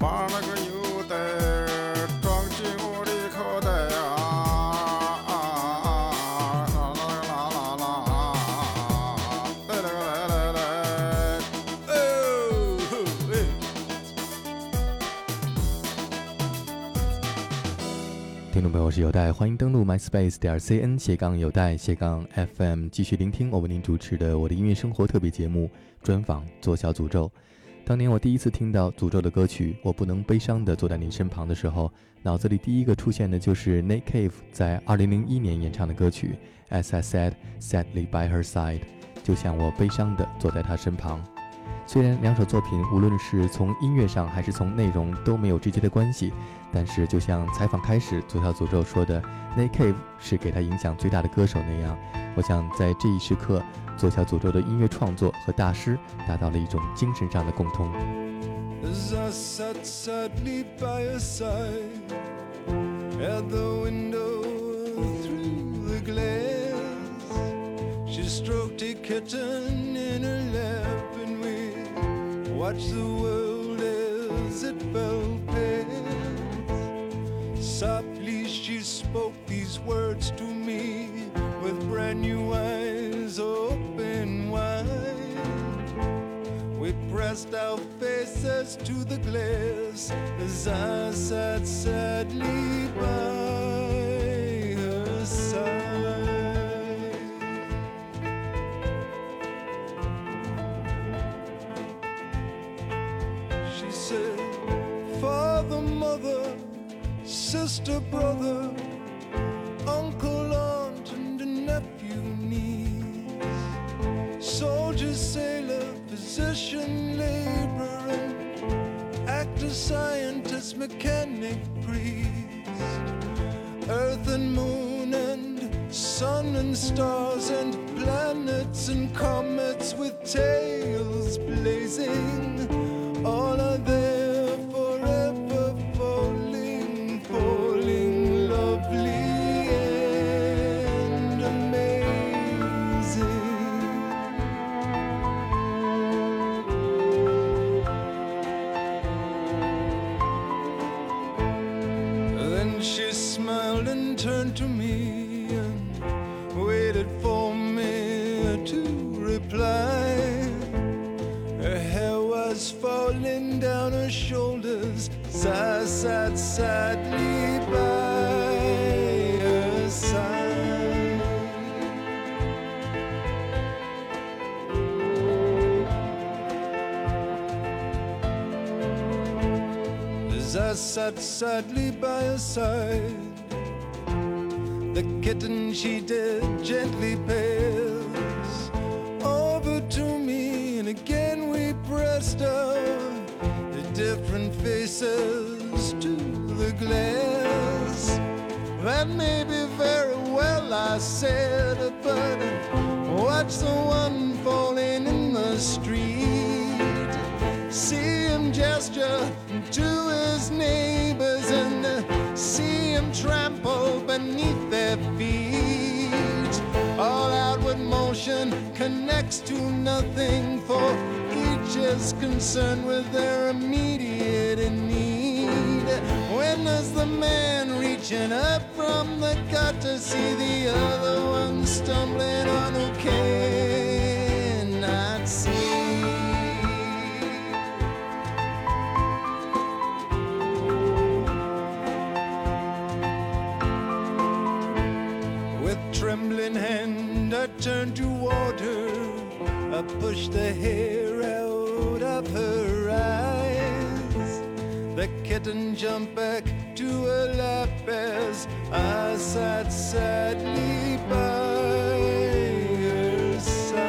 把那个牛袋装进我的口袋啊！啦啦啦啦啦，来来来来来，哦嘿。听众朋友，我是有代，欢迎登录 myspace 点 cn 斜杠有代斜杠 FM，继续聆听我为您主持的我的音乐生活特别节目专访《做小诅咒》。当年我第一次听到诅咒的歌曲《我不能悲伤的坐在你身旁》的时候，脑子里第一个出现的就是 Nick Cave 在2001年演唱的歌曲《As I Said Sadly by Her Side》，就像我悲伤的坐在她身旁。虽然两首作品无论是从音乐上还是从内容都没有直接的关系，但是就像采访开始左小诅咒说的，Nick Cave 是给他影响最大的歌手那样，我想在这一时刻，左小诅咒的音乐创作和大师达到了一种精神上的共通。As I sat sadly by her side at the window through the glass, she stroked a kitten in her lap, and we watched the world as it fell past. Softly she spoke these words to me with brand new eyes open wide. We pressed our faces to the glass as I sat sadly by her side. She said, Father, mother, sister, brother, sailor, physician, laborer, actor, scientist, mechanic, priest, earth and moon and sun and stars and planets and comets with tails blazing, As I sat sadly by her side, the kitten she did gently pass over to me, and again we pressed our different faces to the glass. That may be very well, I said, but watch the one falling in the street. See him gesture to neighbors and see him trample beneath their feet. All outward motion connects to nothing, for each is concerned with their immediate need. When does the man reaching up from the gutter see the other one stumbling on who cannot The hair out of her eyes. The kitten jumped back to her lap as I sat sadly by her side.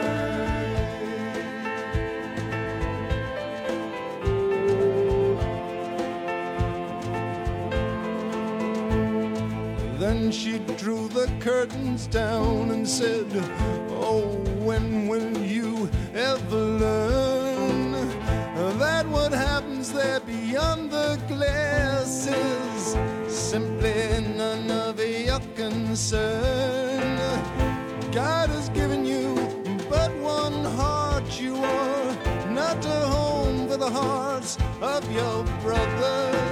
Then she drew the curtains down and said, Oh, when will you ever learn that what happens there beyond the glass is simply none of your concern? God has given you but one heart, you are not a home for the hearts of your brothers.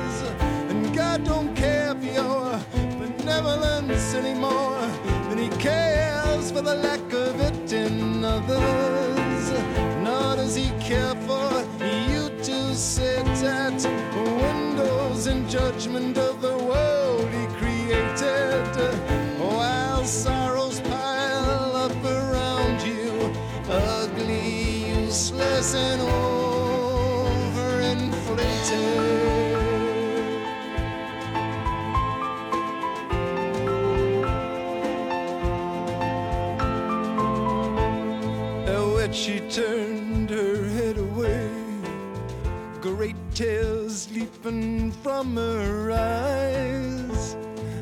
Sit at windows in judgment of the leaping from her eyes.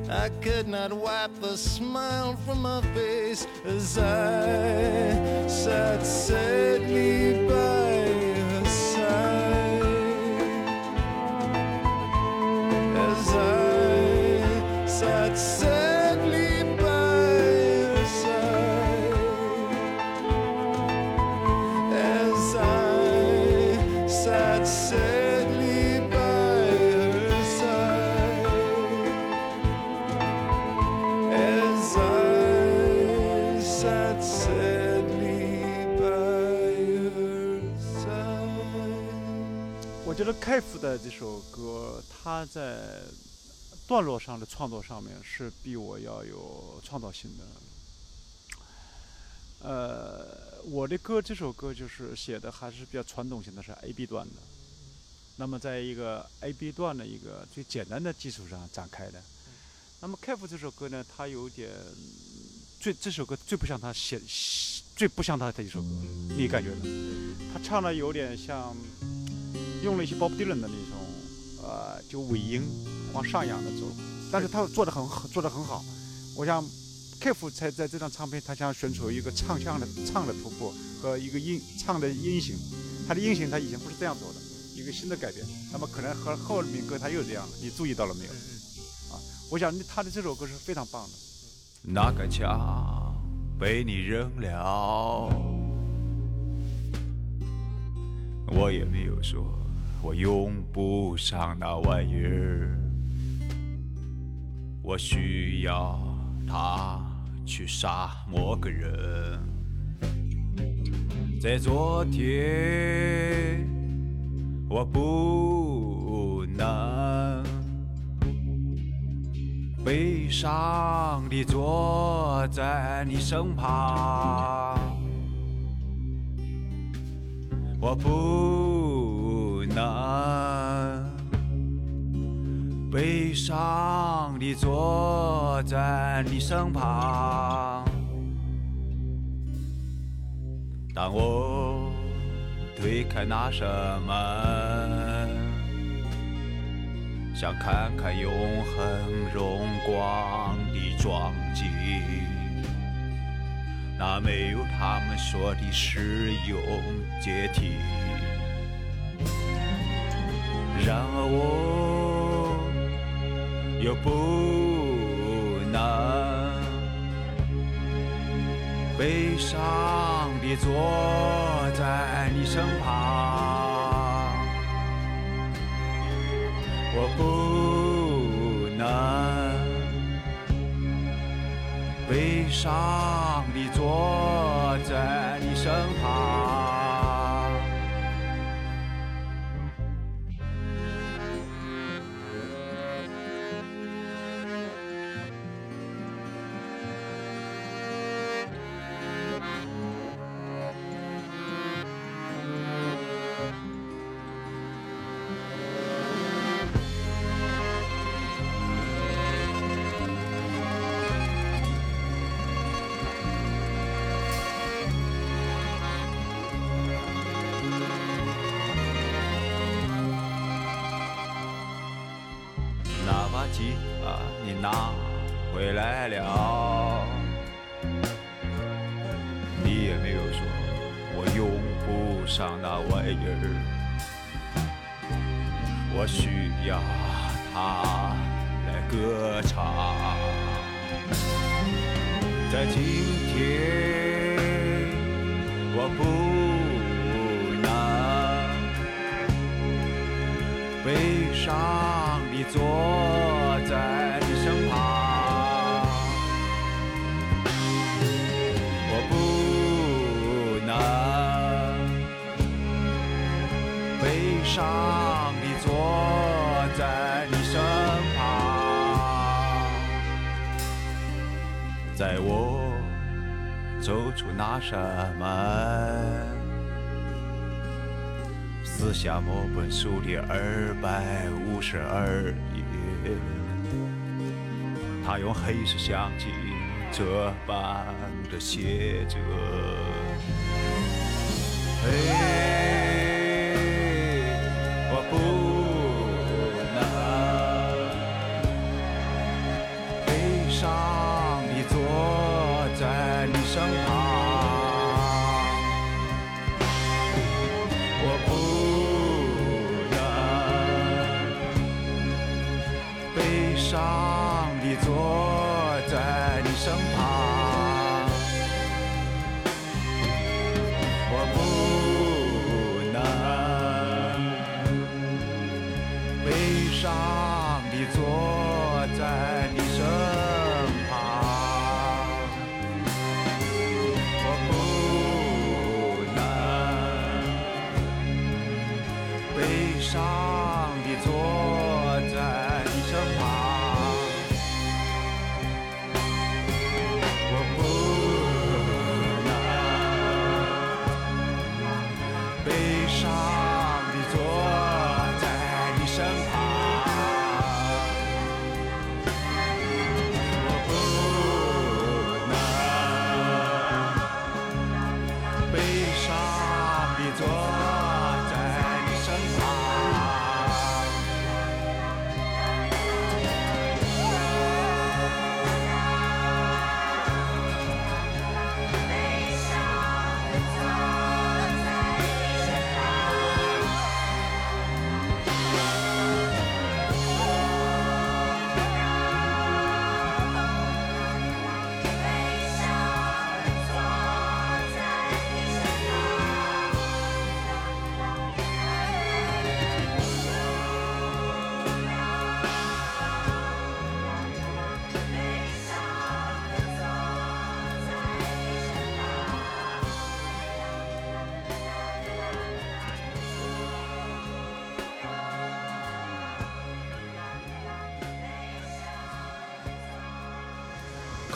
I could not wipe the smile from my face as I sat sadly by 的这首歌，它在段落上的创作上面是比我要有创造性的。呃，我的歌这首歌就是写的还是比较传统型的，是 A B 段的。那么在一个 A B 段的一个最简单的基础上展开的。那么开复这首歌呢，它有点最这首歌最不像他写，最不像他的一首歌，你感觉呢？他唱的有点像。用了一些 Bob Dylan 的那种，呃，就尾音往上扬的走，但是他做的很做的很好。我想 Kev 才在这张唱片，他想寻求一个唱腔的唱的突破和一个音唱的音型，他的音型他以前不是这样做的，一个新的改变。那么可能和后面歌他又这样了，你注意到了没有？啊，我想他的这首歌是非常棒的。那个枪被你扔了，我也没有说我用不上那玩意儿，我需要它去杀某个人。在昨天，我不能。悲伤地坐在你身旁，我不能悲伤地坐在你身旁。当我推开那扇门。想看看永恒荣光的壮景，那没有他们说的使用阶梯。然而我又不能悲伤地坐在你身旁。我不能悲伤地坐那把你拿回来了，你也没有说我用不上那玩意儿，我需要它来歌唱。在今天，我不能悲伤地坐悲伤地坐在你身旁，在我走出那扇门。撕下某本书的二百五十二页，他用黑色相机这般的写着：我悲伤地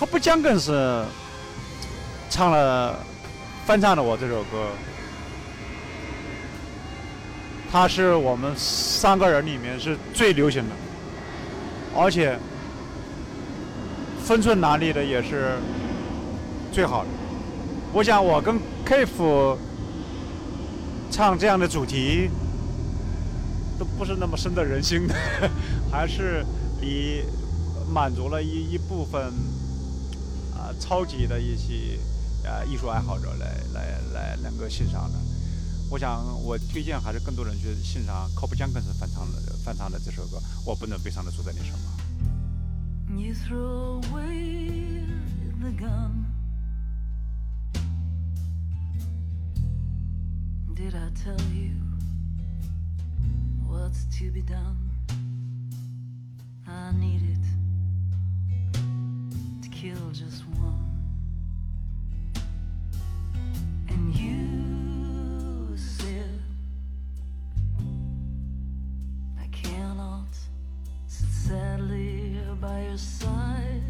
他不江更是唱了翻唱了我这首歌，他是我们三个人里面是最流行的，而且分寸拿捏的也是最好的。我想我跟 K 夫唱这样的主题都不是那么深得人心的，还是你满足了一一部分、超级的一些啊、艺术爱好者来来来能够欣赏的。我想我推荐还是更多人去欣赏 Cop Jenkins 翻唱的翻唱的这首歌，我不能悲伤的坐在你身旁。You throw away the gun. Did I tell you what's to be done? I need it kill just one. And you said, I cannot sit sadly by your side.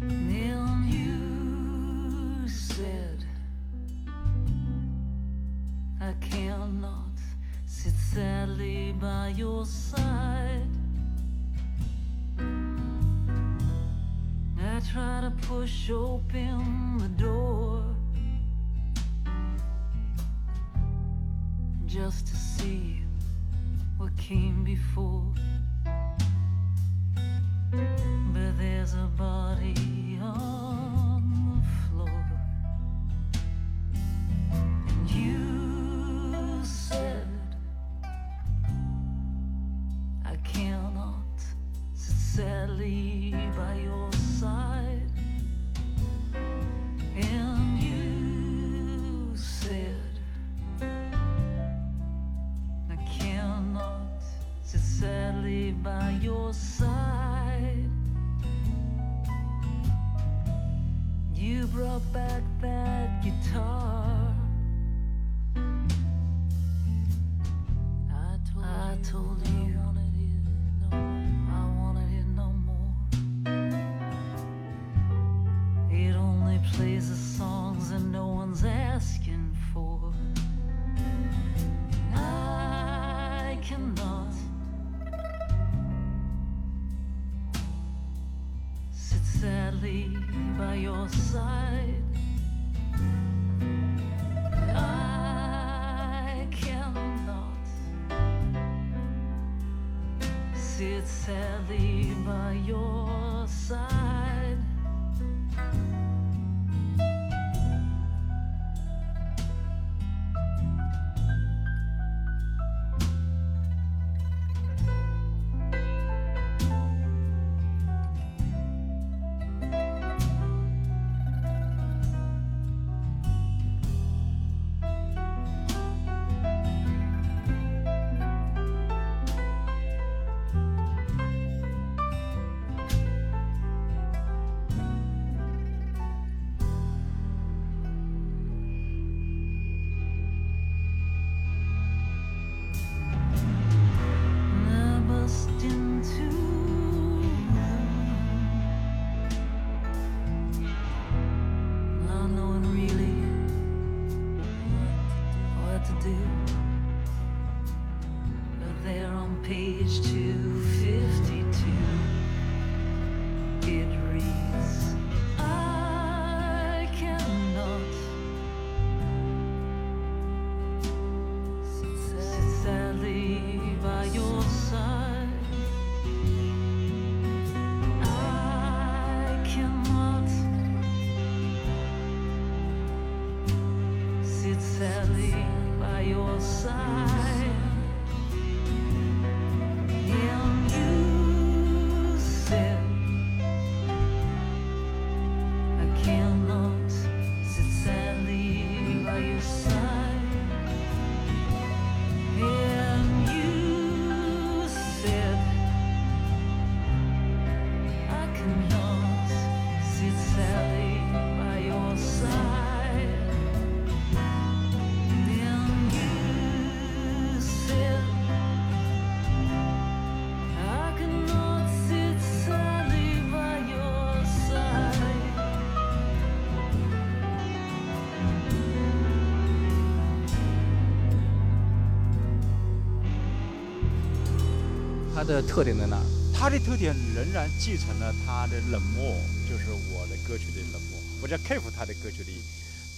Then you said, I cannot sit sadly by your side. Try to push open the door just to see what came before. But there's a body on sit sadly by your side. 它的特点在哪儿？他的特点仍然继承了他的冷漠，就是我的歌曲的冷漠。我在 K 服他的歌曲里，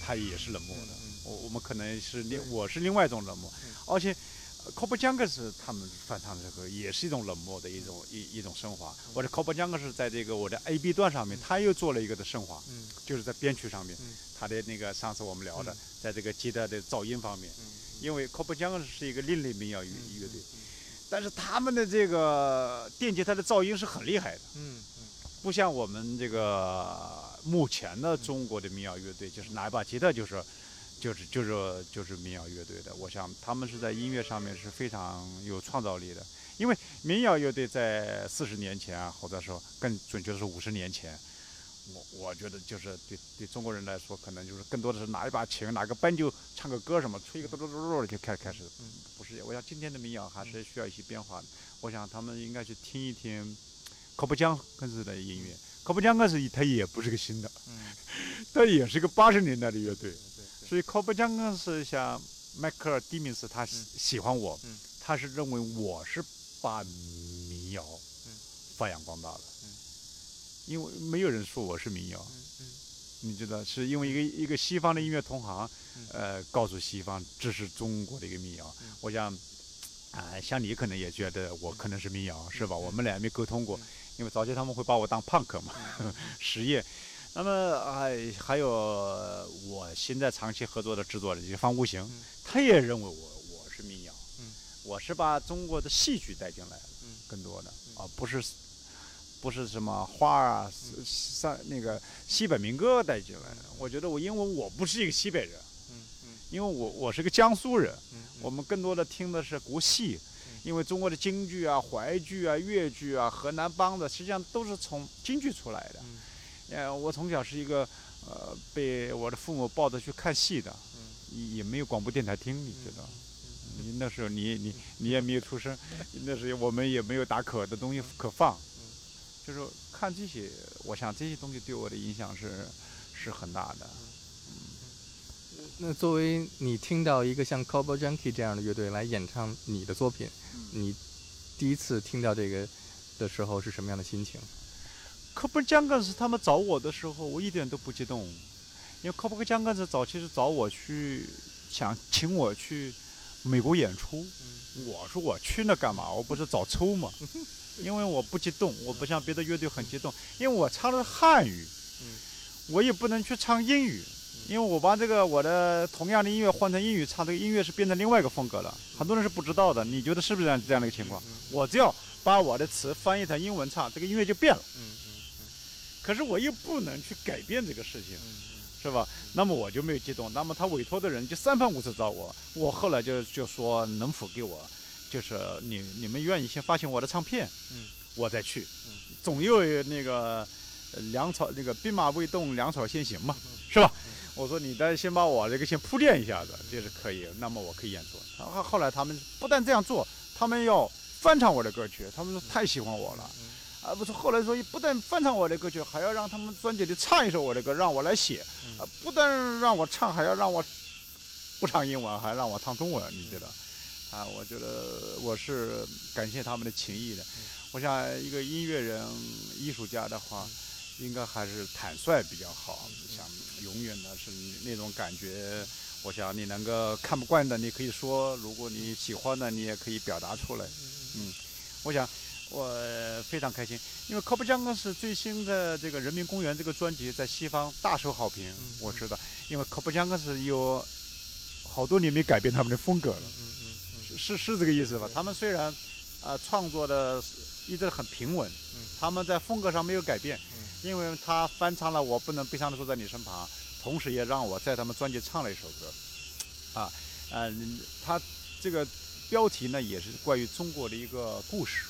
他也是冷漠的。我我们可能是另我是另外一种冷漠，而且 c o p e r j u n g 是他们翻唱的这个也是一种冷漠的一种一一种升华。我的 c o p e r j u n g 是在这个我的 A B 段上面，他又做了一个的升华，就是在编曲上面，他的那个上次我们聊的，在这个吉他的噪音方面，因为 c o p e r j u n g 是一个另类民谣乐乐队。但是他们的这个电吉他的噪音是很厉害的，嗯不像我们这个目前的中国的民谣乐队，就是拿一把吉他就是，就是就是就是民谣乐队的。我想他们是在音乐上面是非常有创造力的，因为民谣乐队在四十年前啊，或者说更准确的是五十年前，我我觉得就是对对中国人来说，可能就是更多的是拿一把琴，拿个班就唱个歌什么，吹一个嘟嘟嘟嘟的就开开始，不是。我想今天的民谣还是需要一些变化的。我想他们应该去听一听科布江更是的音乐。科布江更是他也不是个新的，他也是个八十年代的乐队，所以科布江更是像迈克尔·蒂米斯，他喜喜欢我，他是认为我是把民谣发扬光大的，因为没有人说我是民谣，你知道，是因为一个一个西方的音乐同行，呃，告诉西方这是中国的一个民谣。我想，啊、像你可能也觉得我可能是民谣，是吧？我们俩没沟通过，因为早期他们会把我当 punk 嘛，实业。那么还还有我现在长期合作的制作人就是方无形，他也认为我我是民谣，我是把中国的戏曲带进来了，更多的啊，不是不是什么花儿啊，上那个西北民歌带进来的。我觉得我因为我不是一个西北人，因为我我是个江苏人，我们更多的听的是国戏，因为中国的京剧啊、淮剧啊、粤剧啊、河南梆子，实际上都是从京剧出来的。呃，我从小是一个呃被我的父母抱着去看戏的，也没有广播电台听，你知道。你那时候你你你也没有出生，那时候我们也没有打可的东西可放，就是看这些，我想这些东西对我的影响是是很大的。嗯那作为你听到一个像 Cowboy Junkie 这样的乐队来演唱你的作品，你第一次听到这个的时候是什么样的心情？科布江干斯他们找我的时候，我一点都不激动，因为科布江干斯早期是找我去，想请我去美国演出。我说我去那干嘛？我不是找抽吗？因为我不激动，我不像别的乐队很激动，因为我唱的是汉语，我也不能去唱英语，因为我把这个我的同样的音乐换成英语唱，这个音乐是变成另外一个风格了，很多人是不知道的。你觉得是不是这样这样的一个情况？我只要把我的词翻译成英文唱，这个音乐就变了。可是我又不能去改变这个事情，是吧？那么我就没有激动。那么他委托的人就三番五次找我，我后来就就说能否给我，就是你你们愿意先发行我的唱片，嗯我再去，嗯总有那个呃粮草那个兵马未动，粮草先行嘛，是吧？我说你得先把我这个先铺垫一下子，这是可以，那么我可以演出。然后后来他们不但这样做，他们要翻唱我的歌曲，他们说太喜欢我了。啊，不是，后来说不但翻唱我的歌曲，还要让他们专辑里唱一首我的歌，让我来写。啊，不但让我唱，还要让我不唱英文，还让我唱中文。你觉得？啊，我觉得我是感谢他们的情谊的。我想一个音乐人、艺术家的话，应该还是坦率比较好。想永远的是那种感觉。我想你能够看不惯的，你可以说；如果你喜欢的，你也可以表达出来。嗯，我想。我非常开心，因为《科布江格是最新的这个《人民公园》这个专辑在西方大受好评。我知道，因为科布江格是有好多年没改变他们的风格了，是是这个意思吧？他们虽然啊创作的一直很平稳，他们在风格上没有改变，因为他翻唱了《我不能悲伤的坐在你身旁》，同时也让我在他们专辑唱了一首歌，啊，嗯，他这个标题呢也是关于中国的一个故事。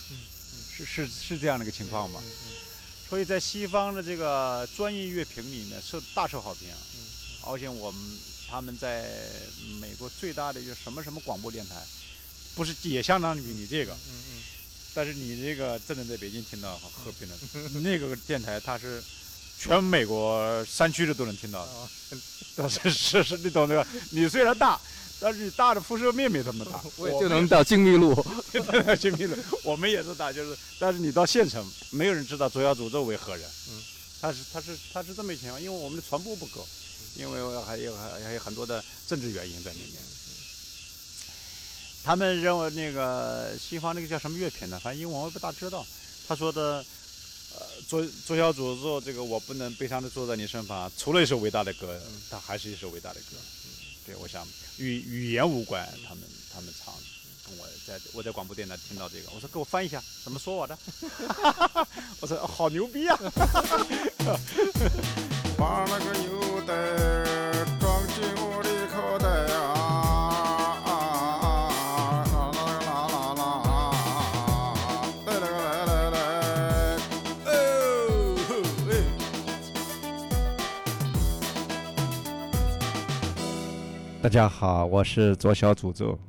是是是这样的一个情况吧？所以在西方的这个专业乐评里面受大受好评，而且我们他们在美国最大的一个什么什么广播电台，不是也相当于你这个，嗯嗯但是你这个只能在北京听到和平的，那个电台它是全美国山区的都能听到，但是是是你懂这个，你虽然大。但是你大的辐射面没这么大，我就能到精密路，到精密路。我们也是大，就是，但是你到县城，没有人知道左小诅咒为何人。嗯，他是他是他是这么一情况，因为我们的传播不够，因为还有还还有很多的政治原因在里面。他们认为那个西方那个叫什么乐评呢？反正英文我不大知道。他说的，呃，做做小组之后这个我不能悲伤的坐在你身旁，除了一首伟大的歌，它还是一首伟大的歌。对，我想。与语言无关，他们他们唱，跟我在我在广播电台听到这个，我说给我翻译一下，怎么说我的？我说好牛逼啊！把那个牛袋大家好，我是左小祖咒。